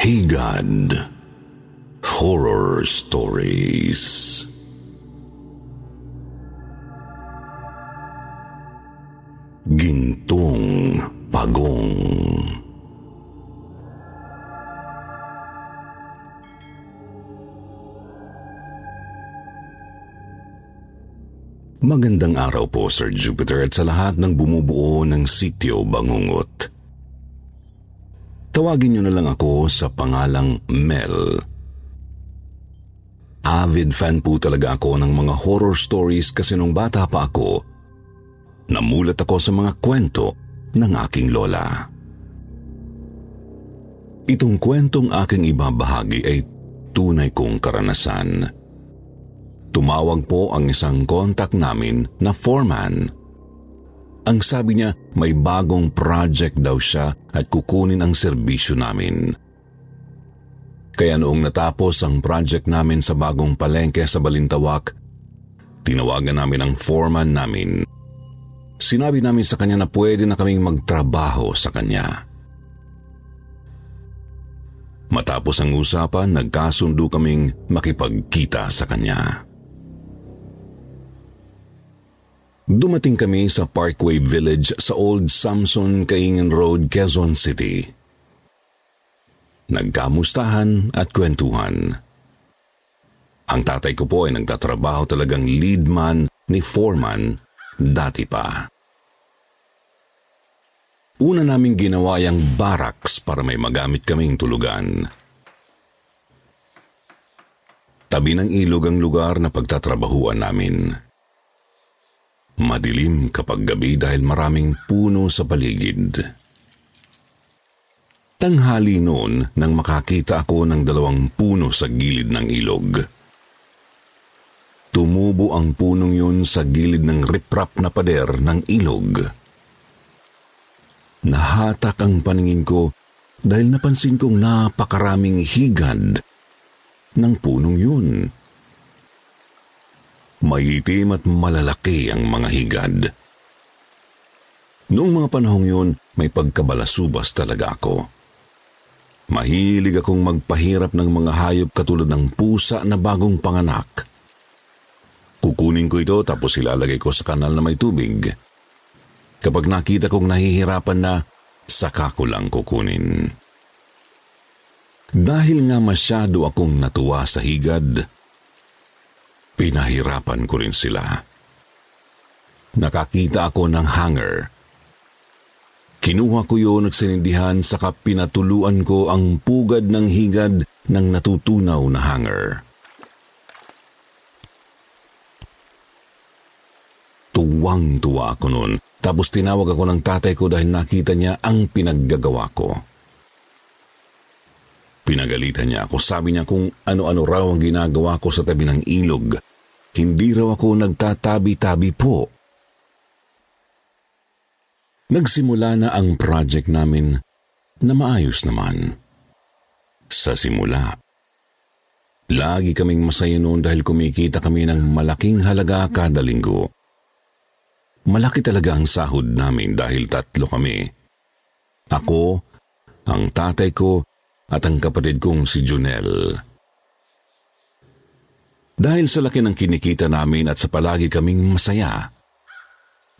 today. Higad Horror Stories Gintong Pagong Magandang araw po, Sir Jupiter, at sa lahat ng bumubuo ng sityo Bangungot. Tawagin niyo na lang ako sa pangalang Mel. Avid fan po talaga ako ng mga horror stories kasi nung bata pa ako, namulat ako sa mga kwento ng aking lola. Itong kwentong aking ibabahagi ay tunay kong karanasan. Tumawag po ang isang contact namin na foreman. Ang sabi niya may bagong project daw siya at kukunin ang serbisyo namin. Kaya noong natapos ang project namin sa bagong palengke sa Balintawak, tinawagan namin ang foreman namin. Sinabi namin sa kanya na pwede na kaming magtrabaho sa kanya. Matapos ang usapan, nagkasundo kaming makipagkita sa kanya. Dumating kami sa Parkway Village sa Old Samson Kaingin Road, Quezon City. Nagkamustahan at kwentuhan. Ang tatay ko po ay nagtatrabaho talagang lead man ni foreman dati pa. Una naming ginawa yung barracks para may magamit kaming tulugan. Tabi ng ilog ang lugar na pagtatrabahuan namin. Madilim kapag gabi dahil maraming puno sa paligid. Tanghali noon nang makakita ako ng dalawang puno sa gilid ng ilog. Tumubo ang punong yun sa gilid ng riprap na pader ng ilog. Nahatak ang paningin ko dahil napansin kong napakaraming higad ng punong yun. Maitim at malalaki ang mga higad. Noong mga panahong yun, may pagkabalasubas talaga ako. Mahilig akong magpahirap ng mga hayop katulad ng pusa na bagong panganak. Kukunin ko ito tapos ilalagay ko sa kanal na may tubig. Kapag nakita kong nahihirapan na, saka ko lang kukunin. Dahil nga masyado akong natuwa sa higad, pinahirapan ko rin sila. Nakakita ako ng hanger. Kinuha ko yun at sinindihan saka pinatuluan ko ang pugad ng higad ng natutunaw na hanger. Tuwang-tuwa ako noon tapos tinawag ako ng tatay ko dahil nakita niya ang pinaggagawa ko. Pinagalitan niya ako. Sabi niya kung ano-ano raw ang ginagawa ko sa tabi ng ilog. Hindi raw ako nagtatabi-tabi po. Nagsimula na ang project namin na maayos naman. Sa simula, lagi kaming masaya noon dahil kumikita kami ng malaking halaga kada linggo. Malaki talaga ang sahod namin dahil tatlo kami. Ako, ang tatay ko, at ang kapatid kong si Junel. Dahil sa laki ng kinikita namin at sa palagi kaming masaya,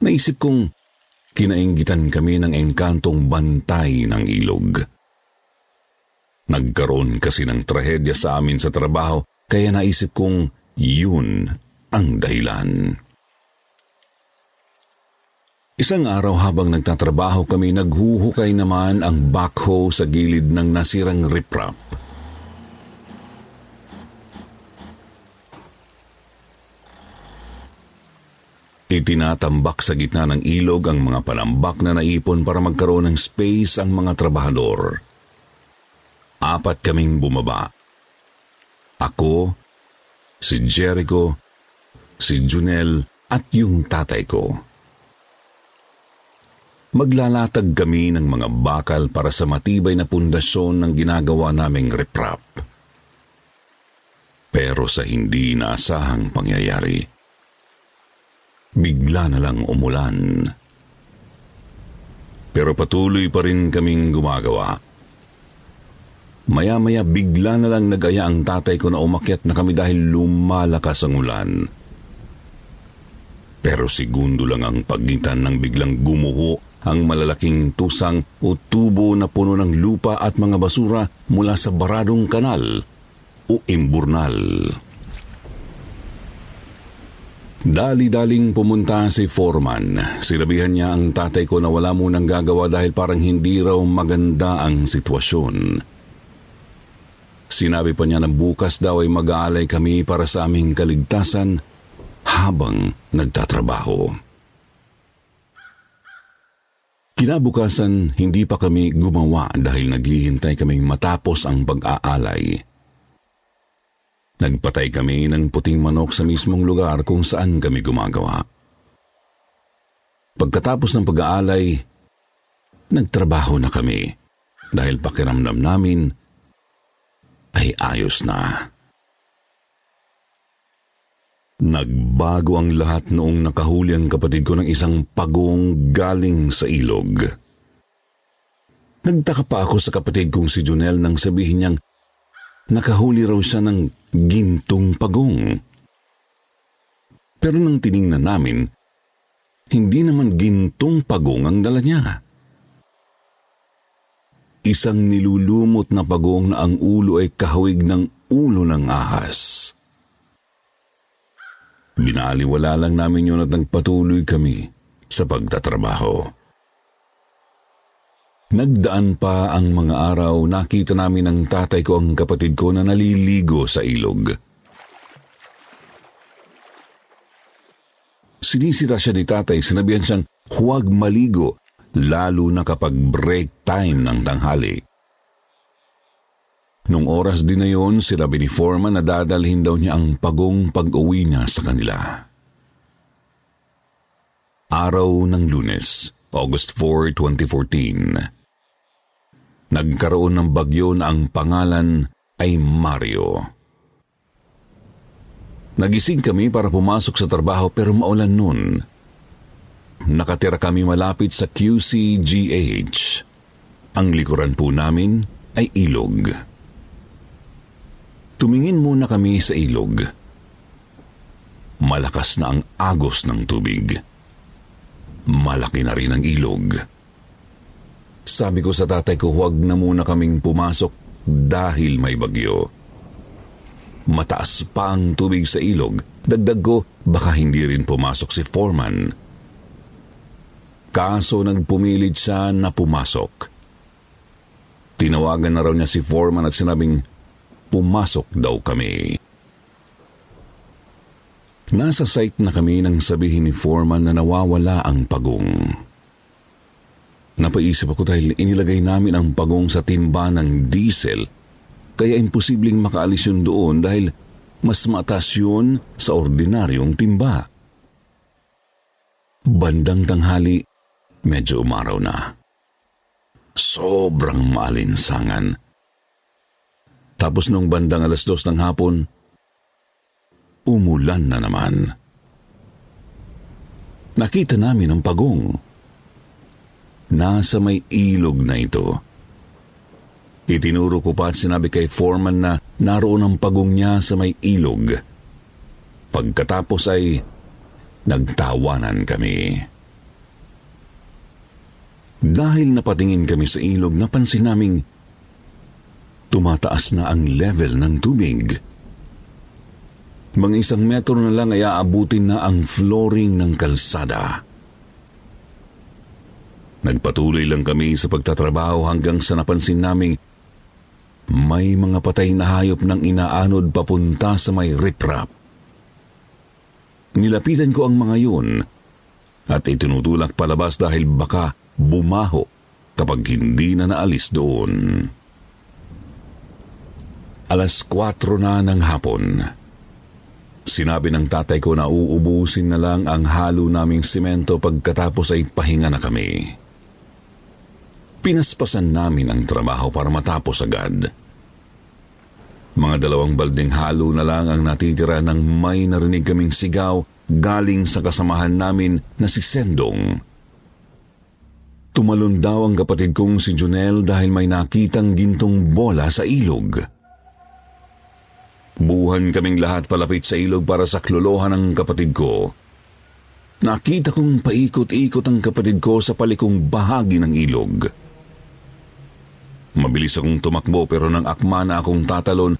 naisip kong kinainggitan kami ng engkantong bantay ng ilog. Nagkaroon kasi ng trahedya sa amin sa trabaho kaya naisip kong yun ang dahilan. Isang araw habang nagtatrabaho kami, naghuhukay naman ang backhoe sa gilid ng nasirang riprap. Itinatambak sa gitna ng ilog ang mga panambak na naipon para magkaroon ng space ang mga trabahador. Apat kaming bumaba. Ako, si Jericho, si Junel at yung tatay ko. Maglalatag kami ng mga bakal para sa matibay na pundasyon ng ginagawa naming riprap. Pero sa hindi naasahang pangyayari, bigla na lang umulan. Pero patuloy pa rin kaming gumagawa. Maya-maya bigla na lang nagaya ang tatay ko na umakyat na kami dahil lumalakas ang ulan. Pero segundo lang ang pagitan ng biglang gumuho ang malalaking tusang o tubo na puno ng lupa at mga basura mula sa baradong kanal o imburnal. Dali-daling pumunta si Foreman. Sinabihan niya ang tatay ko na wala munang gagawa dahil parang hindi raw maganda ang sitwasyon. Sinabi pa niya na bukas daw ay mag-aalay kami para sa aming kaligtasan habang nagtatrabaho. Kinabukasan, hindi pa kami gumawa dahil naghihintay kaming matapos ang pag-aalay. Nagpatay kami ng puting manok sa mismong lugar kung saan kami gumagawa. Pagkatapos ng pag-aalay, nagtrabaho na kami dahil pakiramdam namin ay ayos na. Nagbago ang lahat noong nakahuli ang kapatid ko ng isang pagong galing sa ilog. Nagtaka pa ako sa kapatid kong si Junel nang sabihin niyang nakahuli raw siya ng gintong pagong. Pero nang tiningnan namin, hindi naman gintong pagong ang dala niya. Isang nilulumot na pagong na ang ulo ay kahawig ng ulo ng ahas. Binaliwala lang namin yun at nagpatuloy kami sa pagtatrabaho. Nagdaan pa ang mga araw, nakita namin ng tatay ko ang kapatid ko na naliligo sa ilog. Sinisira siya ni tatay, sinabihan siyang huwag maligo, lalo na kapag break time ng tanghali. Nung oras din na yon, sinabi ni na dadalhin daw niya ang pagong pag-uwi niya sa kanila. Araw ng lunes, August 4, 2014. Nagkaroon ng bagyo na ang pangalan ay Mario. Nagising kami para pumasok sa trabaho pero maulan noon. Nakatira kami malapit sa QCGH. Ang likuran po namin ay ilog. Tumingin muna kami sa ilog. Malakas na ang agos ng tubig. Malaki na rin ang ilog. Sabi ko sa tatay ko huwag na muna kaming pumasok dahil may bagyo. Mataas pa ang tubig sa ilog. Dagdag ko, baka hindi rin pumasok si Foreman. Kaso nagpumilit siya na pumasok. Tinawagan na raw niya si Foreman at sinabing, pumasok daw kami. Nasa site na kami nang sabihin ni Foreman na nawawala ang pagong. Napaisip ako dahil inilagay namin ang pagong sa timba ng diesel kaya imposibleng makaalis yun doon dahil mas mataas yun sa ordinaryong timba. Bandang tanghali, medyo umaraw na. Sobrang maalinsangan. Tapos nung bandang alas dos ng hapon, umulan na naman. Nakita namin ang pagong Nasa may ilog na ito. Itinuro ko pa at sinabi kay Foreman na naroon ang pagong niya sa may ilog. Pagkatapos ay nagtawanan kami. Dahil napatingin kami sa ilog, napansin naming tumataas na ang level ng tubig. Mga isang metro na lang ay aabutin na ang flooring ng kalsada. Nagpatuloy lang kami sa pagtatrabaho hanggang sa napansin naming may mga patay na hayop ng inaanod papunta sa may riprap. Nilapitan ko ang mga yun at itinutulak palabas dahil baka bumaho kapag hindi na naalis doon. Alas 4 na ng hapon. Sinabi ng tatay ko na uubusin na lang ang halo naming simento pagkatapos ay pahinga na kami. Pinaspasan namin ang trabaho para matapos agad. Mga dalawang balding halo na lang ang natitira nang may narinig kaming sigaw galing sa kasamahan namin na si Sendong. Tumalon daw ang kapatid kong si Junel dahil may nakitang gintong bola sa ilog. Buhan kaming lahat palapit sa ilog para sa klolohan ng kapatid ko. Nakita kong paikot-ikot ang kapatid ko sa palikong bahagi ng ilog. Mabilis akong tumakbo pero nang akma na akong tatalon,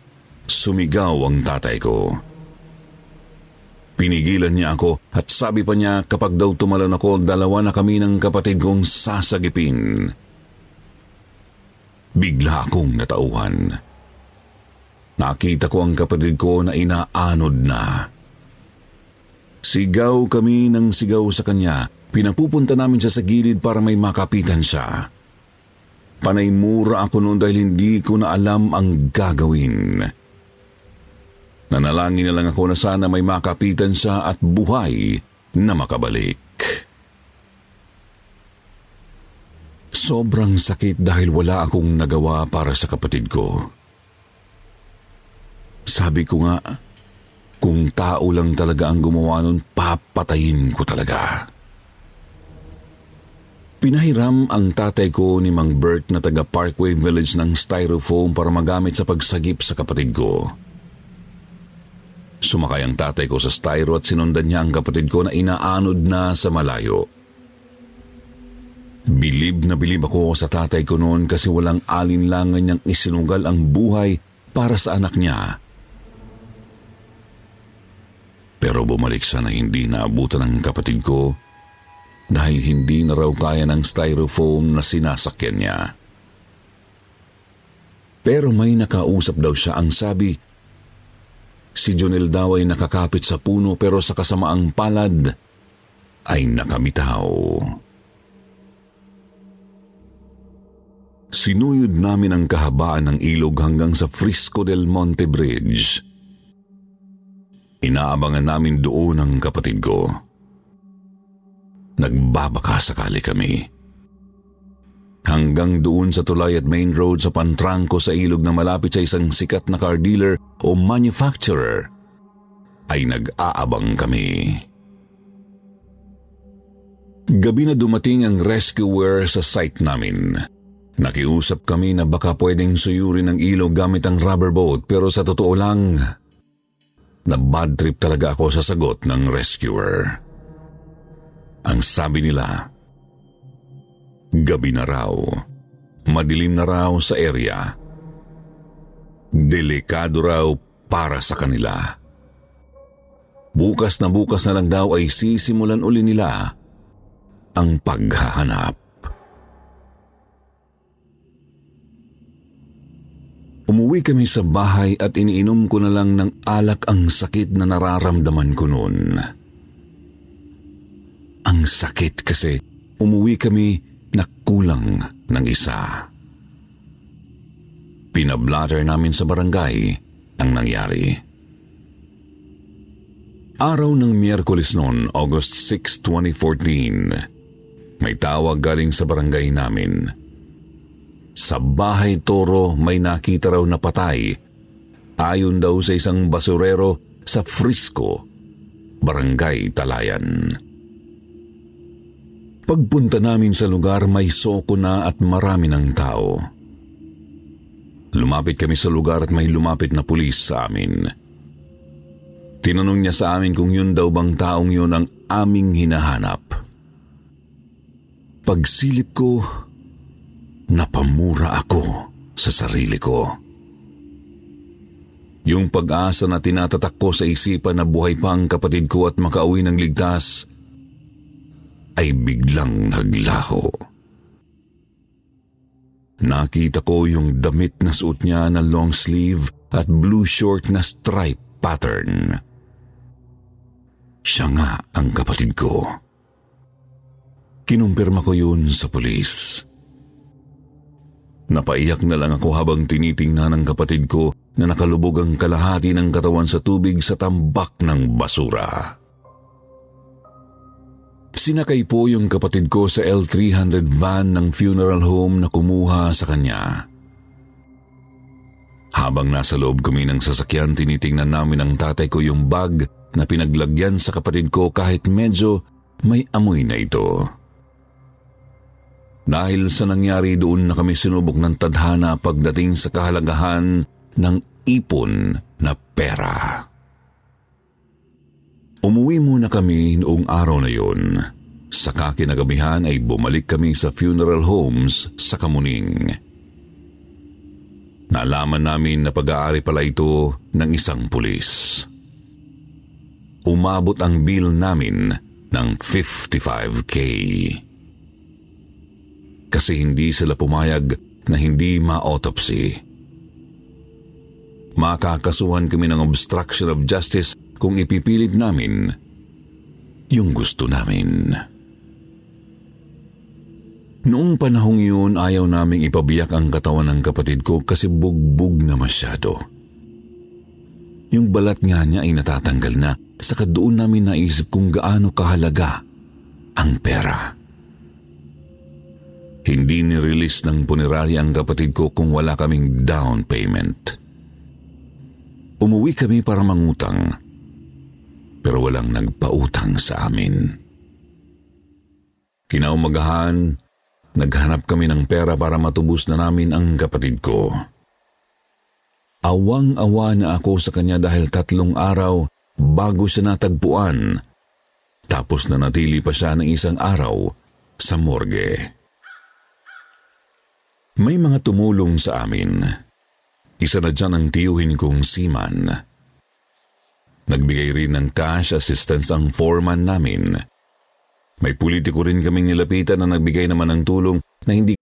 sumigaw ang tatay ko. Pinigilan niya ako at sabi pa niya kapag daw tumalon ako, dalawa na kami ng kapatid kong sasagipin. Bigla akong natauhan. Nakita ko ang kapatid ko na inaanod na. Sigaw kami ng sigaw sa kanya. Pinapupunta namin siya sa gilid para may makapitan siya. Panay mura ako noon dahil hindi ko na alam ang gagawin. Nanalangin na lang ako na sana may makapitan siya at buhay na makabalik. Sobrang sakit dahil wala akong nagawa para sa kapatid ko. Sabi ko nga, kung tao lang talaga ang gumawa nun, papatayin ko talaga. Pinahiram ang tatay ko ni Mang Bert na taga Parkway Village ng styrofoam para magamit sa pagsagip sa kapatid ko. Sumakay ang tatay ko sa styro at sinundan niya ang kapatid ko na inaanod na sa malayo. Bilib na bilib ako sa tatay ko noon kasi walang alinlangan niyang isinugal ang buhay para sa anak niya. Pero bumalik siya na hindi naabutan ng kapatid ko dahil hindi na raw kaya ng styrofoam na sinasakyan niya. Pero may nakausap daw siya ang sabi, Si Jonel daw ay nakakapit sa puno pero sa kasamaang palad ay nakamitaw. Sinuyod namin ang kahabaan ng ilog hanggang sa Frisco del Monte Bridge. Inaabangan namin doon ang kapatid ko. Nagbabaka sakali kami. Hanggang doon sa tulay at main road sa Pantranco sa ilog na malapit sa isang sikat na car dealer o manufacturer, ay nag-aabang kami. Gabi na dumating ang rescuer sa site namin. Nakiusap kami na baka pwedeng suyurin ang ilog gamit ang rubber boat pero sa totoo lang, na bad trip talaga ako sa sagot ng rescuer. Ang sabi nila, gabi na raw, madilim na raw sa area, delikado raw para sa kanila. Bukas na bukas na lang daw ay sisimulan uli nila ang paghahanap. Umuwi kami sa bahay at iniinom ko na lang ng alak ang sakit na nararamdaman ko noon. Ang sakit kasi umuwi kami na kulang ng isa. Pinablatter namin sa barangay ang nangyari. Araw ng Miyerkules noon, August 6, 2014, may tawag galing sa barangay namin. Sa bahay Toro may nakita raw na patay ayon daw sa isang basurero sa Frisco, Barangay Talayan. Pagpunta namin sa lugar may soko na at marami ng tao. Lumapit kami sa lugar at may lumapit na pulis sa amin. Tinanong niya sa amin kung yun daw bang taong yun ang aming hinahanap. Pagsilip ko, napamura ako sa sarili ko. Yung pag-asa na tinatatak ko sa isipan na buhay pa ang kapatid ko at makauwi ng ligtas, ay biglang naglaho. Nakita ko yung damit na suot niya na long sleeve at blue short na stripe pattern. Siya nga ang kapatid ko. Kinumpirma ko yun sa pulis. Napaiyak na lang ako habang tinitingnan ng kapatid ko na nakalubog ang kalahati ng katawan sa tubig sa tambak ng basura. Sinakay po yung kapatid ko sa L300 van ng funeral home na kumuha sa kanya. Habang nasa loob kami ng sasakyan, tinitingnan namin ng tatay ko yung bag na pinaglagyan sa kapatid ko kahit medyo may amoy na ito. Dahil sa nangyari doon na kami sinubok ng tadhana pagdating sa kahalagahan ng ipon na pera. Umuwi muna kami noong araw na yun. Sa kakinagabihan ay bumalik kami sa funeral homes sa Kamuning. Nalaman namin na pag-aari pala ito ng isang pulis. Umabot ang bill namin ng 55K kasi hindi sila pumayag na hindi ma-autopsy. Makakasuhan kami ng obstruction of justice kung ipipilit namin yung gusto namin. Noong panahong yun, ayaw naming ipabiyak ang katawan ng kapatid ko kasi bugbog na masyado. Yung balat nga niya ay natatanggal na, saka doon namin naisip kung gaano kahalaga ang pera. Hindi ni-release ng punerarya ang kapatid ko kung wala kaming down payment. Umuwi kami para mangutang, pero walang nagpautang sa amin. Kinaumagahan, naghanap kami ng pera para matubos na namin ang kapatid ko. Awang-awa na ako sa kanya dahil tatlong araw bago siya natagpuan, tapos na natili pa siya ng isang araw sa morgue. May mga tumulong sa amin. Isa na dyan ang tiyuhin kong seaman. Nagbigay rin ng cash assistance ang foreman namin. May politiko rin kaming nilapitan na nagbigay naman ng tulong na hindi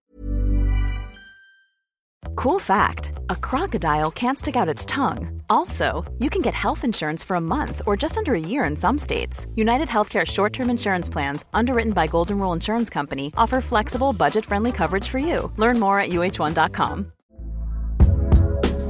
Cool fact a crocodile can't stick out its tongue. Also, you can get health insurance for a month or just under a year in some states. United Healthcare short term insurance plans, underwritten by Golden Rule Insurance Company, offer flexible, budget friendly coverage for you. Learn more at uh1.com.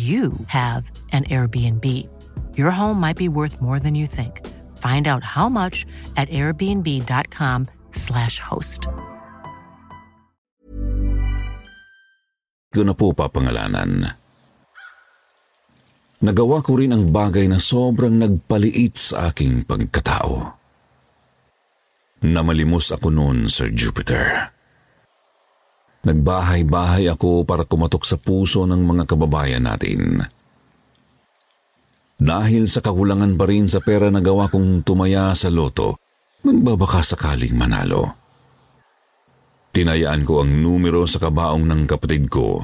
you have an Airbnb. Your home might be worth more than you think. Find out how much at airbnb.com/slash host. Ko po papangalanan. Nagawa ko rin ang bagay na sobrang nagpaliit sa aking pagkatao. Namalimos ako noon, Sir Jupiter. Nagbahay-bahay ako para kumatok sa puso ng mga kababayan natin. Dahil sa kakulangan pa rin sa pera na gawa kong tumaya sa loto, nagbabaka sakaling manalo. Tinayaan ko ang numero sa kabaong ng kapatid ko.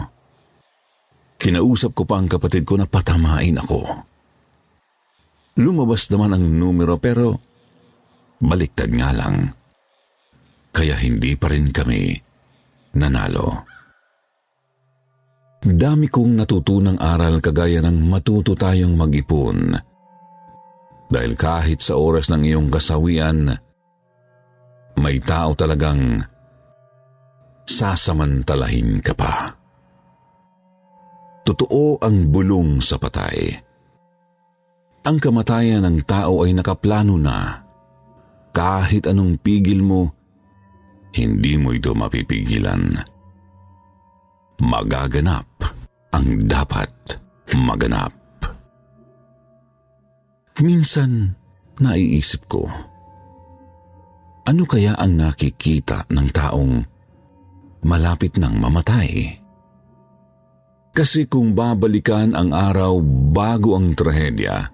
Kinausap ko pa ang kapatid ko na patamain ako. Lumabas naman ang numero pero baliktad nga lang. Kaya hindi pa rin kami nanalo. Dami kong natutunang aral kagaya ng matuto tayong mag-ipon. Dahil kahit sa oras ng iyong kasawian, may tao talagang sasamantalahin ka pa. Totoo ang bulong sa patay. Ang kamatayan ng tao ay nakaplano na. Kahit anong pigil mo, hindi mo ito mapipigilan. Magaganap ang dapat maganap. Minsan, naiisip ko, ano kaya ang nakikita ng taong malapit ng mamatay? Kasi kung babalikan ang araw bago ang trahedya,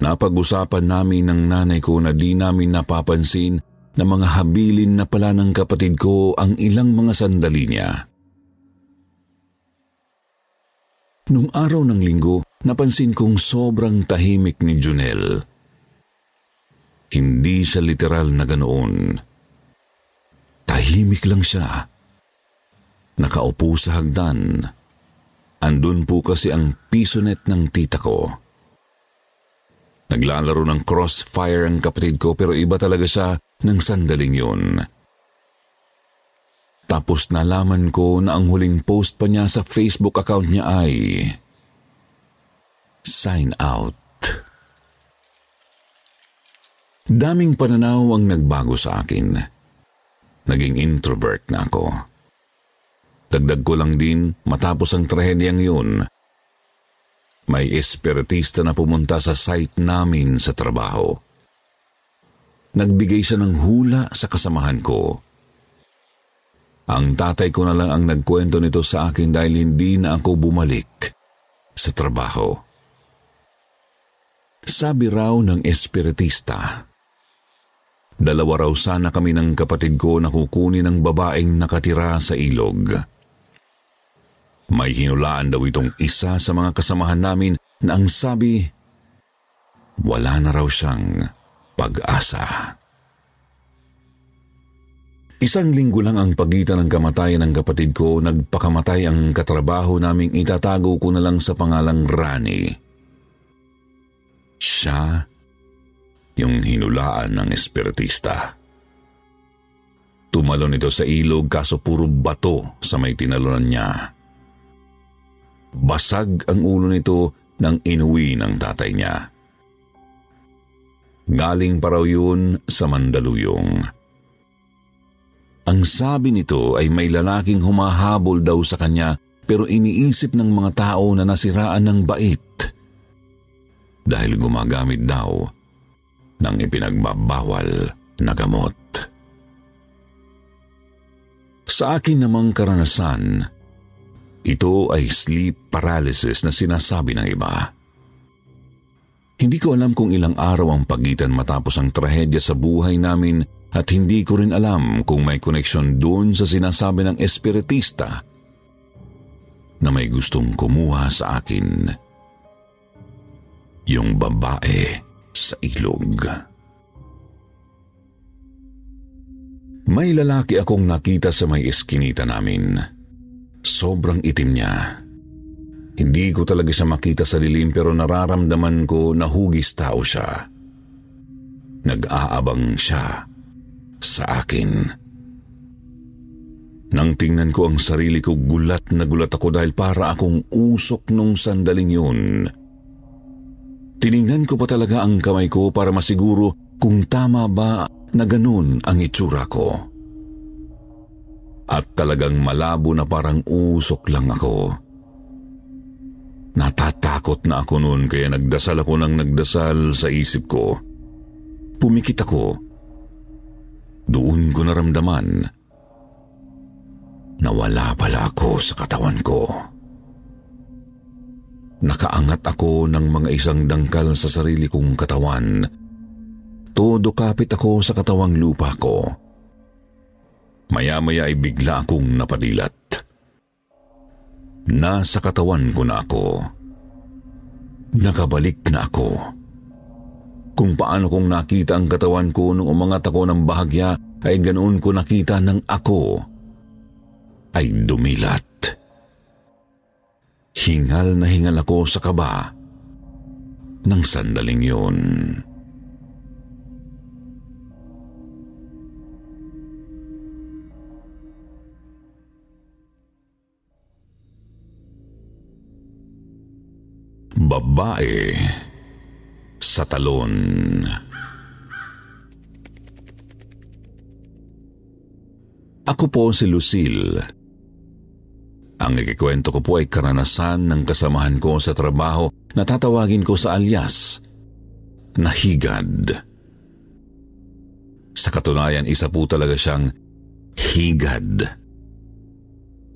napag-usapan namin ng nanay ko na di namin napapansin na mga habilin na pala ng kapatid ko ang ilang mga sandali niya. Nung araw ng linggo, napansin kong sobrang tahimik ni Junel. Hindi siya literal na ganoon. Tahimik lang siya. Nakaupo sa hagdan. Andun po kasi ang pisonet ng tita ko. Naglalaro ng crossfire ang kapatid ko pero iba talaga siya ng sandaling yun. Tapos nalaman ko na ang huling post pa niya sa Facebook account niya ay Sign out. Daming pananaw ang nagbago sa akin. Naging introvert na ako. Dagdag ko lang din matapos ang trahedyang yun. May espiritista na pumunta sa site namin sa trabaho. Nagbigay siya ng hula sa kasamahan ko ang tatay ko na lang ang nagkwento nito sa akin dahil hindi na ako bumalik sa trabaho. Sabi raw ng espiritista, dalawa raw sana kami ng kapatid ko na kukunin ng babaeng nakatira sa ilog. May hinulaan daw itong isa sa mga kasamahan namin na ang sabi, wala na raw siyang pag-asa. Isang linggo lang ang pagitan ng kamatayan ng kapatid ko, nagpakamatay ang katrabaho naming itatago ko na lang sa pangalang Rani. Siya yung hinulaan ng espiritista. Tumalon ito sa ilog kaso puro bato sa may tinalunan niya. Basag ang ulo nito nang inuwi ng tatay niya. Galing pa raw yun sa Mandaluyong. Ang sabi nito ay may lalaking humahabol daw sa kanya pero iniisip ng mga tao na nasiraan ng bait dahil gumagamit daw ng ipinagbabawal na gamot. Sa akin namang karanasan, ito ay sleep paralysis na sinasabi ng iba. Hindi ko alam kung ilang araw ang pagitan matapos ang trahedya sa buhay namin at hindi ko rin alam kung may koneksyon doon sa sinasabi ng espiritista na may gustong kumuha sa akin. Yung babae sa ilog. May lalaki akong nakita sa may eskinita namin. Sobrang itim niya. Hindi ko talaga siya makita sa dilim pero nararamdaman ko na hugis tao siya. Nag-aabang siya sa akin. Nang tingnan ko ang sarili ko, gulat na gulat ako dahil para akong usok nung sandaling yun. Tiningnan ko pa talaga ang kamay ko para masiguro kung tama ba na ganun ang itsura ko. At talagang malabo na parang usok lang ako. Natatakot na ako noon kaya nagdasal ako ng nagdasal sa isip ko. Pumikit ako doon ko naramdaman na wala pala ako sa katawan ko. Nakaangat ako ng mga isang dangkal sa sarili kong katawan. Todo kapit ako sa katawang lupa ko. Maya-maya ay bigla akong napadilat. Nasa katawan ko na ako. Nakabalik na ako. Kung paano kong nakita ang katawan ko nung umangat ako ng bahagya ay ganoon ko nakita ng ako ay dumilat. Hingal na hingal ako sa kaba ng sandaling yun. Babae sa talon. Ako po si Lucille. Ang ikikwento ko po ay karanasan ng kasamahan ko sa trabaho na tatawagin ko sa alias na higad. Sa katunayan, isa po talaga siyang higad.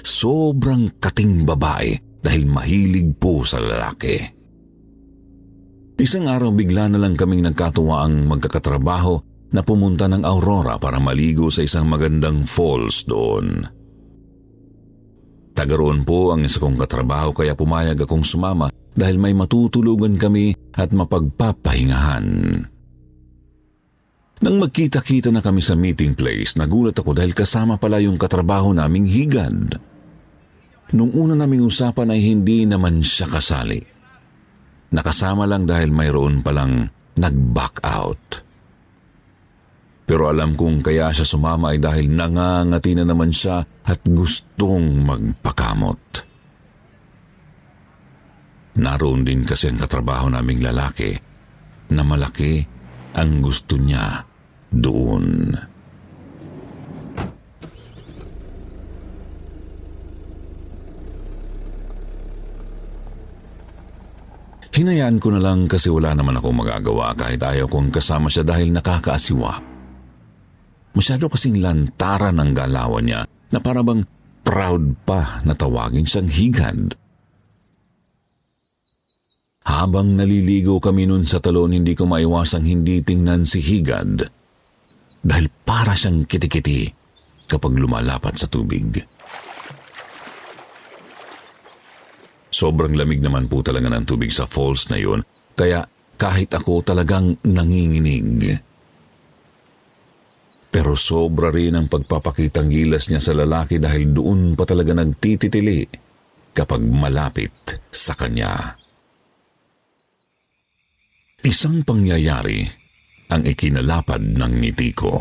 Sobrang kating babae dahil mahilig po sa lalaki. Isang araw bigla na lang kaming nagkatuwa ang magkakatrabaho na pumunta ng Aurora para maligo sa isang magandang falls doon. Tagaroon po ang isa kong katrabaho kaya pumayag akong sumama dahil may matutulugan kami at mapagpapahingahan. Nang magkita-kita na kami sa meeting place, nagulat ako dahil kasama pala yung katrabaho naming higad. Nung una naming usapan ay hindi naman siya kasali. Nakasama lang dahil mayroon palang nag-back out. Pero alam kong kaya siya sumama ay dahil nangangati na naman siya at gustong magpakamot. Naroon din kasi ang katrabaho naming lalaki na malaki ang gusto niya doon. Hinayaan ko na lang kasi wala naman akong magagawa kahit ayaw kong kasama siya dahil nakakaasiwa. Masyado kasing lantara ng galawan niya na parabang proud pa na tawagin siyang higad. Habang naliligo kami nun sa talon, hindi ko maiwasang hindi tingnan si higad dahil para siyang kitikiti kapag lumalapat sa tubig. Sobrang lamig naman po talaga ng tubig sa falls na yun, kaya kahit ako talagang nanginginig. Pero sobra rin ang pagpapakitang gilas niya sa lalaki dahil doon pa talaga nagtititili kapag malapit sa kanya. Isang pangyayari ang ikinalapad ng ngiti ko.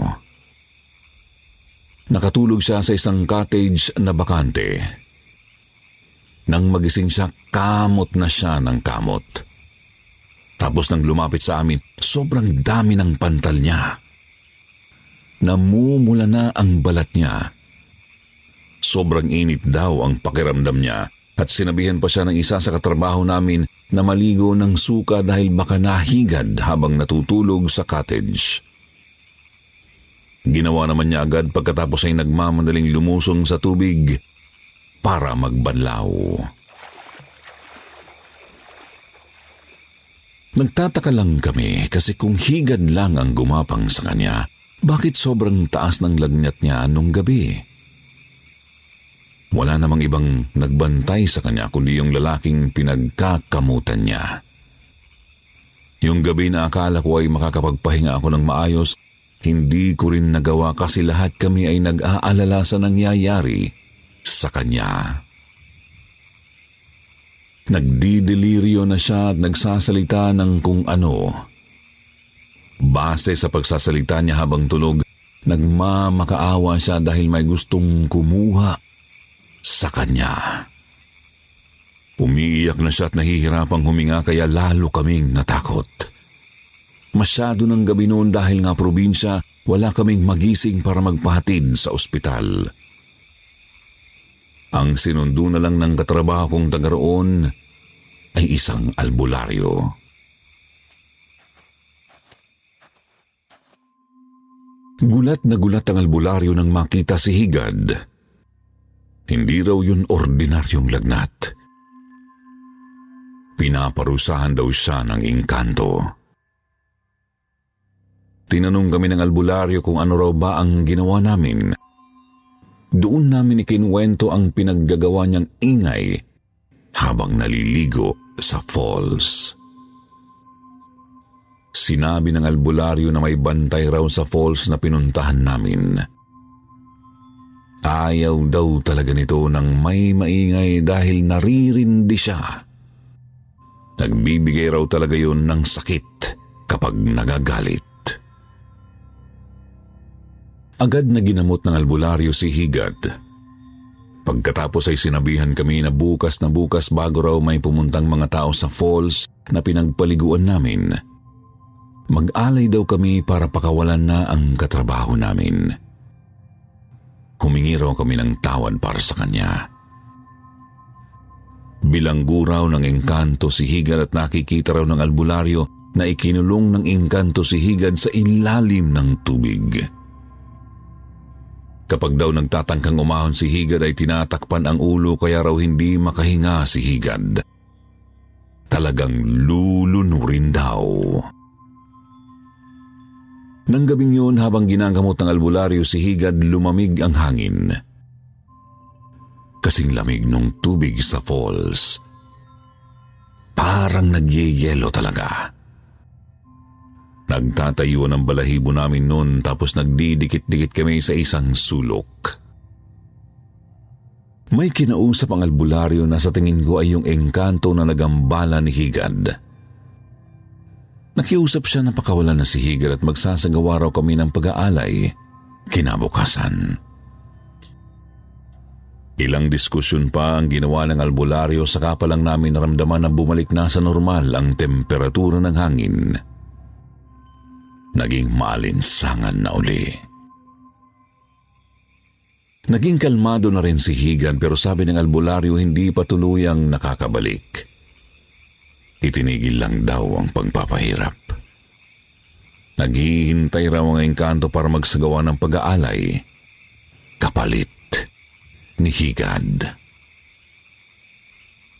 Nakatulog siya sa isang cottage na bakante. Nang magising siya, kamot na siya ng kamot. Tapos nang lumapit sa amin, sobrang dami ng pantal niya namumula na ang balat niya. Sobrang init daw ang pakiramdam niya at sinabihan pa siya ng isa sa katrabaho namin na maligo ng suka dahil baka nahigad habang natutulog sa cottage. Ginawa naman niya agad pagkatapos ay nagmamadaling lumusong sa tubig para magbanlaw. Nagtataka lang kami kasi kung higad lang ang gumapang sa kanya, bakit sobrang taas ng lagnat niya nung gabi? Wala namang ibang nagbantay sa kanya kundi yung lalaking pinagkakamutan niya. Yung gabi na akala ko ay makakapagpahinga ako ng maayos, hindi ko rin nagawa kasi lahat kami ay nag-aalala sa nangyayari sa kanya. Nagdidelirio na siya at nagsasalita ng kung ano Base sa pagsasalita niya habang tulog, nagmamakaawa siya dahil may gustong kumuha sa kanya. Umiiyak na siya at nahihirapang huminga kaya lalo kaming natakot. Masyado ng gabi noon dahil nga probinsya, wala kaming magising para magpahatid sa ospital. Ang sinundo na lang ng katrabaho kong taga ay isang albularyo. Gulat na gulat ang albularyo nang makita si Higad. Hindi raw yun ordinaryong lagnat. Pinaparusahan daw siya ng inkanto. Tinanong kami ng albularyo kung ano raw ba ang ginawa namin. Doon namin ikinwento ang pinaggagawa niyang ingay habang naliligo sa falls. Sinabi ng albularyo na may bantay raw sa falls na pinuntahan namin. Ayaw daw talaga nito ng may maingay dahil naririndi siya. Nagbibigay raw talaga yun ng sakit kapag nagagalit. Agad na ginamot ng albularyo si Higad. Pagkatapos ay sinabihan kami na bukas na bukas bago raw may pumuntang mga tao sa falls na pinagpaliguan namin – Mag-alay daw kami para pakawalan na ang katrabaho namin. Humingi raw kami ng tawad para sa kanya. Bilanggo raw ng engkanto si Higad at nakikita raw ng albularyo na ikinulong ng engkanto si Higad sa ilalim ng tubig. Kapag daw nagtatangkang umahon si Higad ay tinatakpan ang ulo kaya raw hindi makahinga si Higad. Talagang lulunurin daw. Nang gabing yun habang ginagamot ng albularyo si Higad lumamig ang hangin. Kasing lamig nung tubig sa falls. Parang nagyeyelo talaga. Nagtatayuan ang balahibo namin noon tapos nagdidikit-dikit kami sa isang sulok. May kinausap ang albularyo na sa tingin ko ay yung engkanto na nagambala ni Higad. Nakiusap siya na pakawalan na si Higad at magsasagawa raw kami ng pag-aalay kinabukasan. Ilang diskusyon pa ang ginawa ng albularyo saka pa lang namin naramdaman na bumalik na sa normal ang temperatura ng hangin naging maalinsangan na uli. Naging kalmado na rin si Higan pero sabi ng albularyo hindi pa tuluyang nakakabalik. Itinigil lang daw ang pagpapahirap. Naghihintay raw ang engkanto para magsagawa ng pag-aalay. Kapalit ni Higad.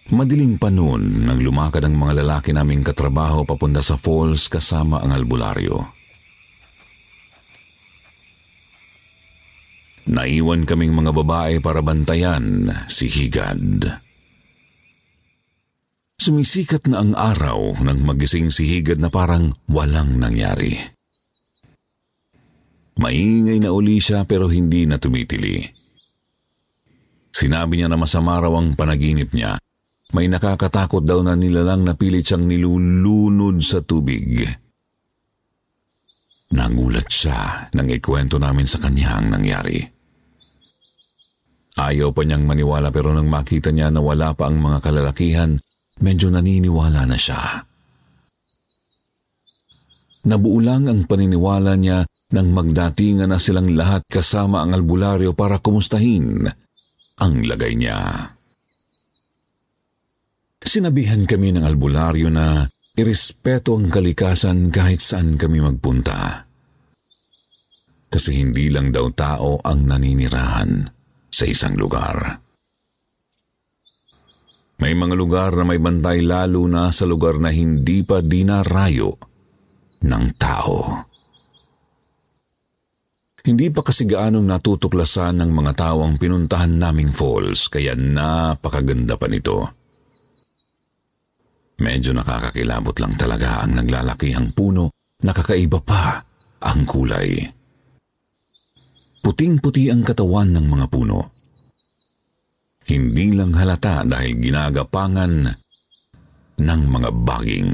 Madiling pa noon nang lumakad ang mga lalaki naming katrabaho papunta sa falls kasama ang albularyo. Naiwan kaming mga babae para bantayan si Higad. Sumisikat na ang araw nang magising si Higad na parang walang nangyari. Maingay na uli siya pero hindi na tumitili. Sinabi niya na masama raw ang panaginip niya. May nakakatakot daw na nilalang na pilit siyang nilulunod sa tubig. Nangulat siya nang ikwento namin sa kanya ang nangyari. Ayaw pa niyang maniwala pero nang makita niya na wala pa ang mga kalalakihan, medyo naniniwala na siya. Nabuo lang ang paniniwala niya nang magdatingan na silang lahat kasama ang albularyo para kumustahin ang lagay niya. Sinabihan kami ng albularyo na irespeto ang kalikasan kahit saan kami magpunta. Kasi hindi lang daw tao ang naninirahan sa isang lugar. May mga lugar na may bantay lalo na sa lugar na hindi pa dinarayo ng tao. Hindi pa kasi gaanong natutuklasan ng mga tao ang pinuntahan naming falls kaya napakaganda pa nito. Medyo nakakakilabot lang talaga ang naglalakihang puno, nakakaiba pa ang kulay. Puting-puti ang katawan ng mga puno. Hindi lang halata dahil ginagapangan ng mga baging.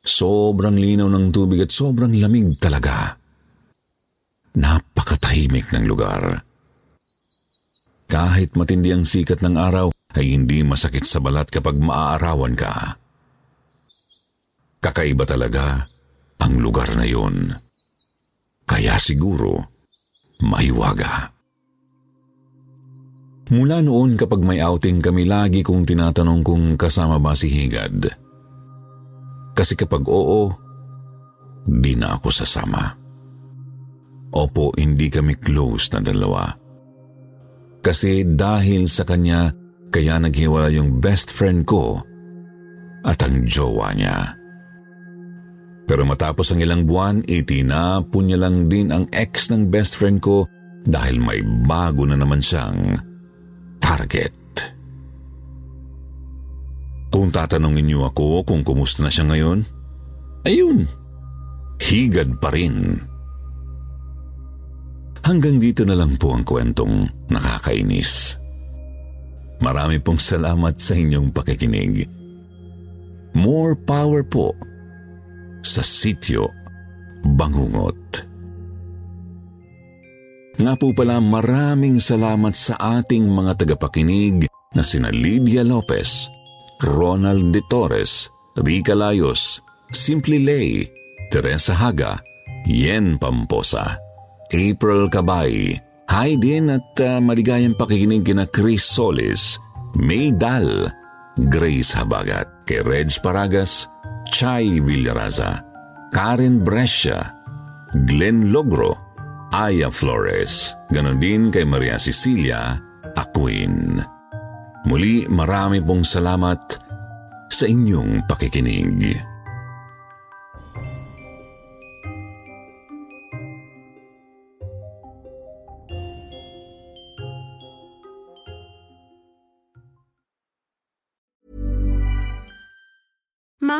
Sobrang linaw ng tubig at sobrang lamig talaga. Napakatahimik ng lugar. Kahit matindi ang sikat ng araw, ay hindi masakit sa balat kapag maaarawan ka. Kakaiba talaga ang lugar na yun. Kaya siguro, maiwaga. Mula noon kapag may outing kami lagi kong tinatanong kung kasama ba si Higad. Kasi kapag oo, di na ako sasama. Opo, hindi kami close na dalawa. Kasi dahil sa kanya, kaya naghiwala yung best friend ko at ang jowa niya. Pero matapos ang ilang buwan, itinapon niya lang din ang ex ng best friend ko dahil may bago na naman siyang target. Kung tatanungin niyo ako kung kumusta na siya ngayon, ayun, higad pa rin. Hanggang dito na lang po ang kwentong nakakainis. Marami pong salamat sa inyong pakikinig. More power po sa sityo Bangungot. Nga po pala maraming salamat sa ating mga tagapakinig na sina Lydia Lopez, Ronald De Torres, Rica Layos, Simply Lay, Teresa Haga, Yen Pamposa, April Kabay, Hi at uh, maligayang pakikinig kina Chris Solis, May Dal, Grace Habagat, kay Reg Paragas, Chai Villaraza, Karen Brescia, Glenn Logro, Aya Flores, ganon din kay Maria Cecilia Aquin. Muli marami pong salamat sa inyong pakikinig.